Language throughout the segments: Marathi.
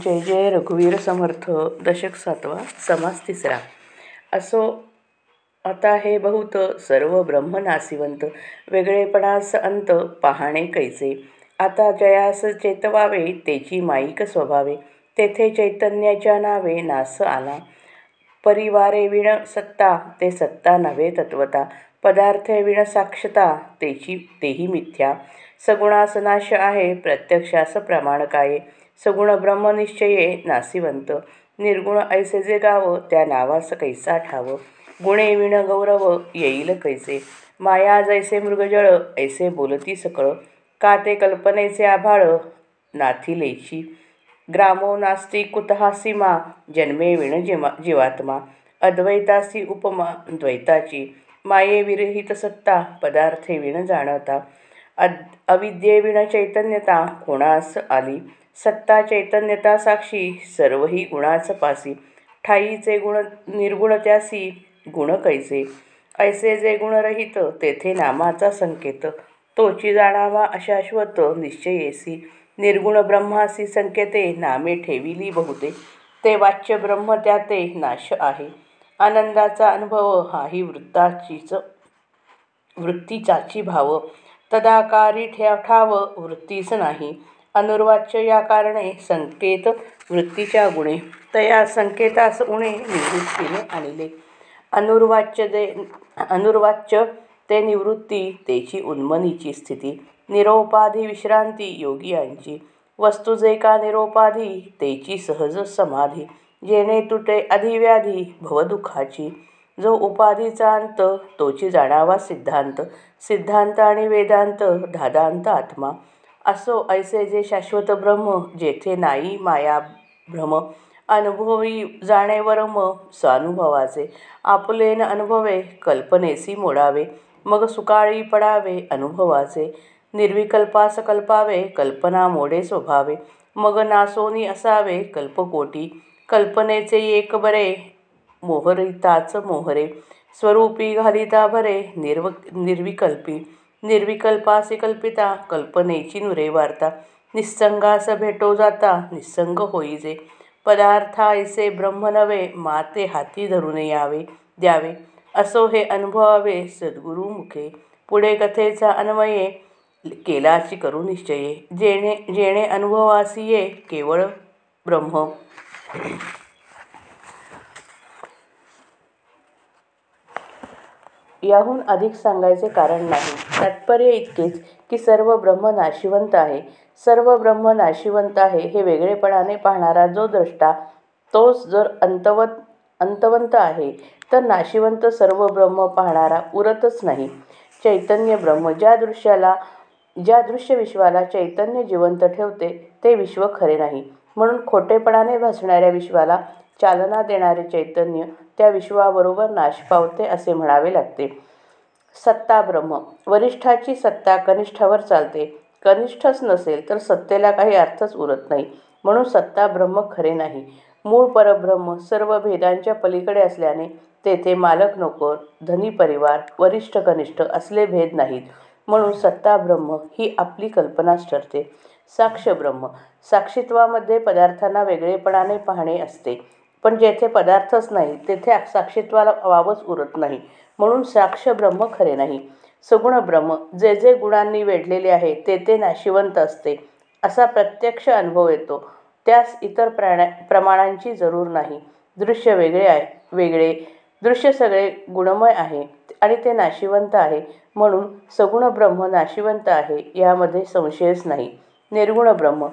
जय जय रघुवीर समर्थ दशक सातवा समास तिसरा. असो आता हे बहुत सर्व ब्रह्म नासिवंत वेगळेपणास अंत पाहणे कैसे? आता जयास चेतवावे तेची माईक स्वभावे तेथे चैतन्याच्या नावे नास आला. परिवारे विण सत्ता ते सत्ता नव्हे तत्वता पदार्थे विण साक्षता तेची तेही मिथ्या. सगुणास नाश आहे प्रत्यक्षास प्रमाण सगुण ब्रह्मनिश्चये नासिवंत. निर्गुण ऐसे जे गाव त्या नावास कैसा ठाव? गुणे विण गौरव येईल कैसे? माया जैसे मृगजळ ऐसे बोलती सकळ. का ते कल्पनेचे आभाळ नाथिलेची ग्रामो नास्ती कुतहा सीमा जन्मे विण जिमा जीवात्मा. अद्वैतासी उपमा द्वैताची. माये विरहित सत्ता पदार्थे विण जाणता. अद अविद्ये विण चैतन्यता कोणास आली? सत्ता चैतन्यता साक्षी सर्वही गुणाच पासी. ठाईचे गुण निर्गुण त्यासी गुण कैसे? ऐसे जे गुणरहित तेथे नामाचा संकेत. तोची जाणावा अशाश्वत निश्चयेसी निर्गुण ब्रह्मासी संकेते नामे ठेविली बहुते. ते वाच्य ब्रह्म त्याते नाश आहे. आनंदाचा अनुभव हाही वृत्ताचीच वृत्तीचाची भाव. तदाकारी ठाव वृत्तीच नाही. अनुर्वाच्य या कारणे संकेत वृत्तीच्या गुणे. तया संकेतास उणे निवृत्तीने आणले. अनुर्वाच्य दे अनुर्वाच्य ते निवृत्ती तेची उन्मनीची स्थिती निरोपाधी विश्रांती योगियांची वस्तू जे का निरोपाधी तेची सहज समाधी जेणे तुटे अधिव्याधी भवदुःखाची. जो उपाधीचा अंत तोची जाणावा सिद्धांत सिद्धांत आणि वेदांत धादांत आत्मा. असो ऐसे जे शाश्वत ब्रह्म जेथे नाही माया भ्रम अनुभवी जाणे वरम स्वानुभवाचे. न अनुभवे कल्पनेसी मोडावे. मग सुकाळी पडावे अनुभवाचे. निर्विकल्पास कल्पावे कल्पना मोडे स्वभावे. मग नासोनी असावे कल्पकोटी. कल्पनेचे एक बरे मोहरिताच मोहरे. स्वरूपी घालिता भरे निर्व निर्विकल्पी. निर्विकल्पासी कल्पिता कल्पनेची नुरे वार्ता निस्संगास भेटो जाता निस्संग होईजे पदार्थायसे ब्रह्म नवे माते हाती धरून यावे द्यावे. असो हे अनुभवावे सद्गुरुमुखे पुढे कथेचा अन्वये केलाची करू निश्चये. जेणे जेणे अनुभवासी ये केवळ ब्रह्म. याहून अधिक सांगायचे कारण नाही. तात्पर्य इतकेच की सर्व ब्रह्म नाशिवंत आहे. सर्व ब्रह्म नाशिवंत आहे हे वेगळेपणाने पाहणारा जो द्रष्टा तोच जर अंतवत अंतवंत आहे तर नाशिवंत सर्व ब्रह्म पाहणारा उरतच नाही. चैतन्य ब्रह्म ज्या दृश्याला ज्या दृश्य विश्वाला चैतन्य जिवंत ठेवते ते विश्व खरे नाही. म्हणून खोटेपणाने भासणाऱ्या विश्वाला चालना देणारे चैतन्य त्या विश्वाबरोबर नाश पावते असे म्हणावे लागते. सत्ता ब्रह्म. वरिष्ठाची सत्ता कनिष्ठावर चालते. कनिष्ठच नसेल तर सत्तेला काही अर्थच उरत नाही. म्हणून सत्ता ब्रह्म खरे नाही. मूळ परब्रह्म सर्व भेदांच्या पलीकडे असल्याने तेथे मालक नोकर धनी परिवार वरिष्ठ कनिष्ठ असले भेद नाहीत. म्हणून सत्ता ब्रह्म ही आपली कल्पनाच ठरते. साक्ष ब्रह्म. पदार्थांना वेगळेपणाने पाहणे असते. पण जेथे पदार्थच नाही तेथे साक्षीत्वाला वावच उरत नाही. म्हणून साक्ष ब्रह्म खरे नाही. सगुण ब्रह्म जे जे गुणांनी वेढलेले आहे ते ते नाशिवंत असते असा प्रत्यक्ष अनुभव येतो. त्यास इतर प्राण्या प्रमाणांची जरूर नाही. दृश्य वेगळे आहे वेगळे. दृश्य सगळे गुणमय आहे आणि ते नाशिवंत आहे. म्हणून सगुण ब्रह्म नाशिवंत आहे यामध्ये संशयच नाही. निर्गुण ब्रह्म.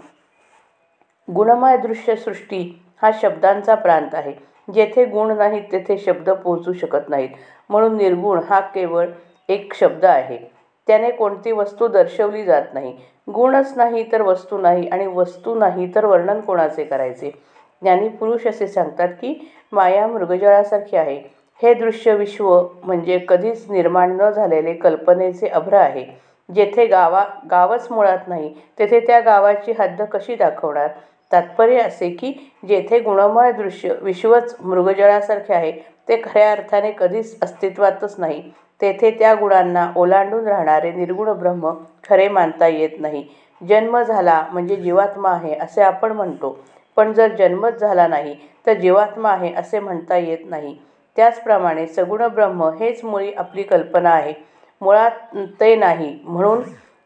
गुणमय दृश्य सृष्टी हा शब्दांचा प्रांत आहे. जेथे गुण नाहीत तेथे शब्द पोहोचू शकत नाहीत. म्हणून निर्गुण हा केवळ एक शब्द आहे. त्याने कोणती वस्तू दर्शवली जात नाही. गुणच नाही तर वस्तू नाही आणि वस्तू नाही तर वर्णन कोणाचे करायचे? ज्ञानी पुरुष असे सांगतात की माया मृगजळासारखी आहे. हे दृश्य विश्व म्हणजे कधीच निर्माण न झालेले कल्पनेचे अभ्र आहे. जेथे गावा गावच मुळात नाही तेथे त्या गावाची हद्द कशी दाखवणार? तात्पर्य असे की जेथे गुणमय दृश्य विश्वच मृगजळासारखे आहे ते खऱ्या अर्थाने कधीच अस्तित्वातच नाही. तेथे त्या गुणांना ओलांडून राहणारे निर्गुण ब्रह्म खरे मानता येत नाही. जन्म झाला म्हणजे जीवात्मा आहे असे आपण म्हणतो. पण जर जन्मच झाला नाही तर जीवात्मा आहे असे म्हणता येत नाही. त्याचप्रमाणे सगुण ब्रह्म हेच मुळी आपली कल्पना आहे. मुळात ते नाही म्हणून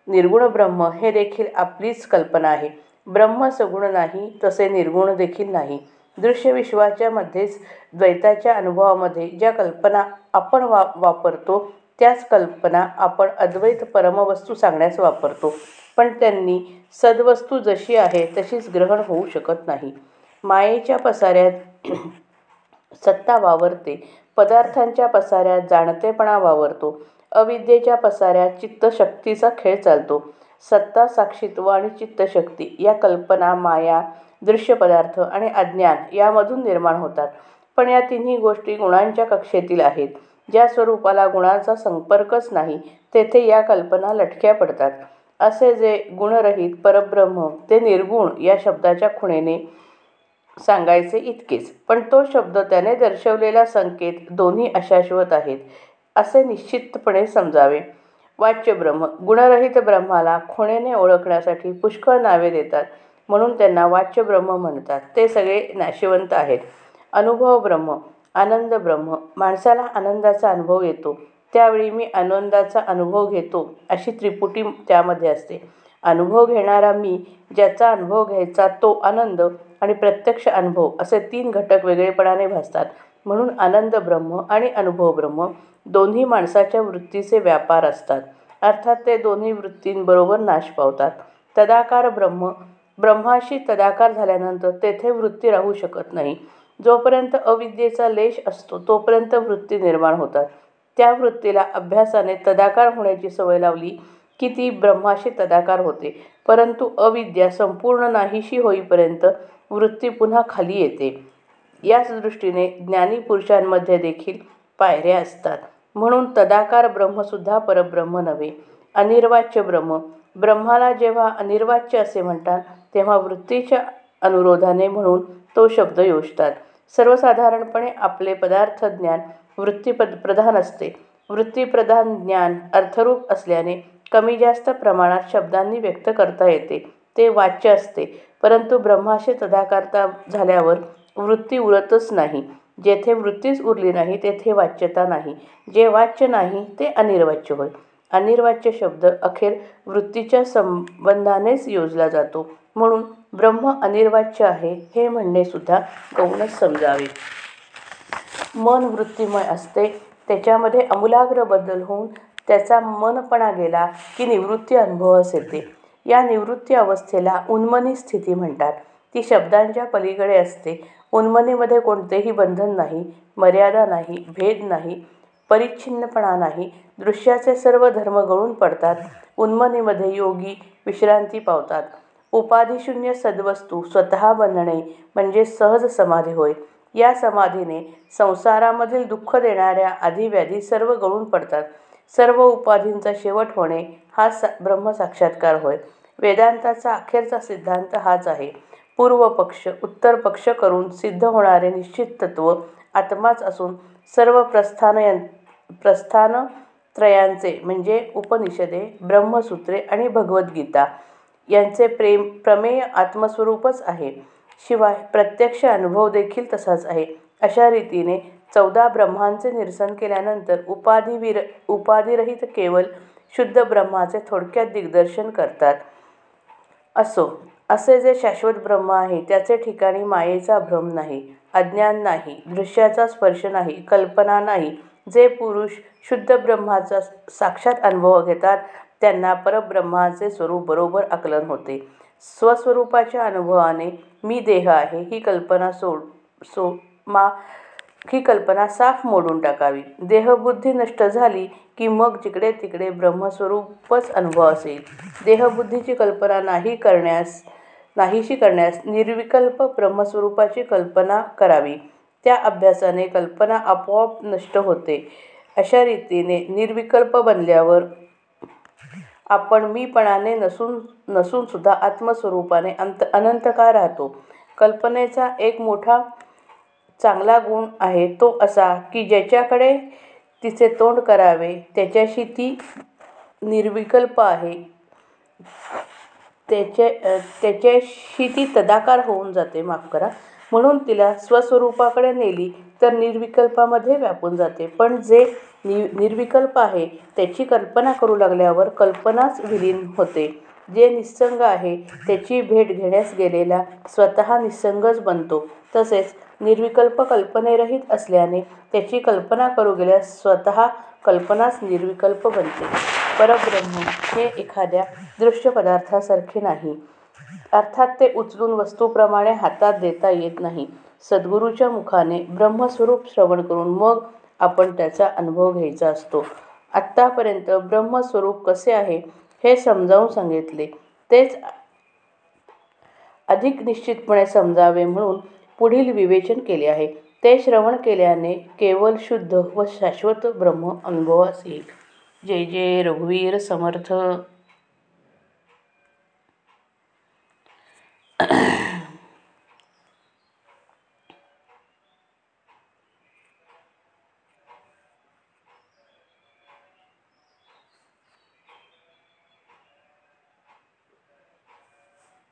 निर्गुण ब्रह्म हे देखील आपलीच कल्पना आहे. ब्रह्म सगुण नाही तसे निर्गुण देखील नाही. दृश्य विश्वाच्या मध्येच द्वैताच्या अनुभवामध्ये ज्या कल्पना आपण वा वापरतो त्याच कल्पना आपण अद्वैत परमवस्तू सांगण्यास वापरतो. पण त्यांनी सद्वस्तू जशी आहे तशीच ग्रहण होऊ शकत नाही. मायेच्या पसाऱ्यात सत्ता वावरते पदार्थांच्या पसाऱ्यात जाणतेपणा वावरतो अविद्येच्या पसाऱ्यात चित्तशक्तीचा खेळ चालतो. सत्ता साक्षीत्व आणि चित्तशक्ती या कल्पना माया दृश्य पदार्थ आणि अज्ञान यामधून निर्माण होतात. पण या तिन्ही गोष्टी गुणांच्या कक्षेतील आहेत. ज्या स्वरूपाला गुणांचा संपर्कच नाही तेथे या कल्पना लटक्या पडतात. असे जे गुणरहित परब्रह्म ते निर्गुण या शब्दाच्या खुणेने सांगायचे इतकेच. पण तो शब्द त्याने दर्शवलेला संकेत दोन्ही अशाश्वत आहेत असे निश्चितपणे समजावे. वाच्य ब्रह्म. गुणरहित ब्रह्माला खुणेने ओळखण्यासाठी पुष्कळ नावे देतात. म्हणून त्यांना वाच्य ब्रह्म म्हणतात. ते सगळे नाशिवंत आहेत. अनुभव ब्रह्म आनंद ब्रह्म. माणसाला आनंदाचा अनुभव येतो. त्यावेळी मी आनंदाचा अनुभव घेतो अशी त्रिपुटी त्यामध्ये असते. अनुभव घेणारा मी ज्याचा अनुभव घ्यायचा तो आनंद आणि प्रत्यक्ष अनुभव असे तीन घटक वेगळेपणाने भासतात. म्हणून आनंद ब्रह्म आणि अनुभव ब्रह्म दोन्ही माणसाच्या वृत्तीचे व्यापार असतात. अर्थात ते दोन्ही वृत्तींबरोबर नाश पावतात. तदाकार ब्रह्म ब्रह्माशी तदाकार झाल्यानंतर तेथे वृत्ती राहू शकत नाही. जोपर्यंत अविद्येचा लेश असतो तोपर्यंत वृत्ती निर्माण होतात. त्या वृत्तीला अभ्यासाने तदाकार होण्याची सवय लावली की ती ब्रह्माशी तदाकार होते. परंतु अविद्या संपूर्ण नाहीशी होईपर्यंत वृत्ती पुन्हा खाली येते. याच दृष्टीने ज्ञानी पुरुषांमध्ये देखील पायऱ्या असतात. म्हणून तदाकार ब्रह्मसुद्धा परब्रह्म नव्हे अनिर्वाच्य ब्रह्म. ब्रह्माला जेव्हा अनिर्वाच्य असे म्हणतात तेव्हा वृत्तीच्या अनुरोधाने म्हणून तो शब्द योजतात. सर्वसाधारणपणे आपले पदार्थ ज्ञान वृत्तीपद प्रधान असते. वृत्तीप्रधान ज्ञान अर्थरूप असल्याने कमी जास्त प्रमाणात शब्दांनी व्यक्त करता येते. ते वाच्य असते. परंतु ब्रह्माशी तदाकारता झाल्यावर वृत्ती उरतच नाही. जेथे वृत्तीच उरली नाही तेथे वाच्यता नाही. जे वाच्य नाही ते अनिर्वाच्य होय. अनिर्वाच्य शब्द अखेर वृत्तीच्या संबंधानेच योजला जातो. म्हणून ब्रह्म अनिर्वाच्य आहे हे म्हणणे सुद्धा गौणच समजावे. मन वृत्तिमय असते त्याच्यामध्ये अमूलाग्र बदल होऊन त्याचा मनपणा गेला की निवृत्ती अनुभवास येते. या निवृत्ती अवस्थेला उन्मनी स्थिती म्हणतात. ती शब्दांच्या पलीकडे असते. उन्मनीमध्ये कोणतेही बंधन नाही मर्यादा नाही भेद नाही परिच्छिन्नपणा नाही दृश्याचे सर्व धर्म गळून पडतात उन्मनीमध्ये योगी विश्रांती पावतात. उपाधिशून्य सद्वस्तू स्वतः बनणे म्हणजे सहज समाधी होय. या समाधीने संसारामधील दुःख देणाऱ्या आधिव्याधी सर्व गळून पडतात. सर्व उपाधींचा शेवट होणे हा सा ब्रह्मसाक्षात्कार होय. वेदांताचा अखेरचा सिद्धांत हाच आहे. पूर्व पक्ष उत्तर पक्ष करून सिद्ध होणारे निश्चित तत्व आत्माच असून सर्व प्रस्थानयं प्रस्थानत्रयांचे म्हणजे उपनिषदे ब्रह्मसूत्रे आणि भगवद्गीता यांचे प्रेम प्रमेय आत्मस्वरूपच आहे. शिवाय प्रत्यक्ष अनुभव देखील तसाच आहे. अशा रीतीने चौदा ब्रह्मांचे निरसन केल्यानंतर उपाधिविर उपाधिरहित केवळ शुद्ध ब्रह्माचे थोडक्यात दिग्दर्शन करतात. असो असे जे शाश्वत ब्रह्म आहे त्याचे ठिकाणी मायेचा भ्रम नाही अज्ञान नाही दृश्याचा स्पर्श नाही कल्पना नाही. जे पुरुष शुद्ध ब्रह्माचा साक्षात अनुभव घेतात त्यांना परब्रह्माचे स्वरूप बरोबर आकलन होते. स्वस्वरूपाच्या अनुभवाने मी देह आहे ही कल्पना सोड सो मा ही कल्पना साफ मोडून टाकावी. देहबुद्धी नष्ट झाली की मग जिकडे तिकडे ब्रह्मस्वरूपच अनुभव असेल. देहबुद्धीची कल्पना नाही करण्यास नाहीशी करण्यास निर्विकल्प ब्रह्मस्वरूपाची कल्पना करावी. त्या अभ्यासाने कल्पना आपोआप नष्ट होते. अशा रीतीने निर्विकल्प बनल्यावर आपण मीपणाने नसून नसूनसुद्धा आत्मस्वरूपाने अंत अनंतकार राहतो. कल्पनेचा एक मोठा चांगला गुण आहे तो असा की ज्याच्याकडे तिचे तोंड करावे. त्याच्याशी ती निर्विकल्प आहे. त्याच्या त्याच्याशी ती तदाकार होऊन जाते. माफ करा. म्हणून तिला स्वस्वरूपाकडे नेली तर निर्विकल्पामध्ये व्यापून जाते. पण जे नि निर्विकल्प आहे त्याची कल्पना करू लागल्यावर कल्पनाच विलीन होते. जे निस्संग आहे त्याची भेट घेण्यास गेलेला स्वतः निस्संगच बनतो. तसेच निर्विकल्प कल्पनेरहित असल्याने त्याची कल्पना करू गेल्यास स्वतः कल्पनाच निर्विकल्प बनते. परब्रह्म हे एखाद्या दृश्य पदार्थासारखे नाही. अर्थात ते उचलून वस्तूप्रमाणे हातात देता येत नाही. सद्गुरूच्या मुखाने ब्रह्मस्वरूप श्रवण करून मग आपण त्याचा अनुभव घ्यायचा असतो. आत्तापर्यंत ब्रह्मस्वरूप कसे आहे हे समजावून सांगितले. तेच अधिक निश्चितपणे समजावे म्हणून पुढील विवेचन केले आहे. ते श्रवण केल्याने केवळ शुद्ध व शाश्वत ब्रह्म अनुभवास येईल. जय जय रघुवीर समर्थ.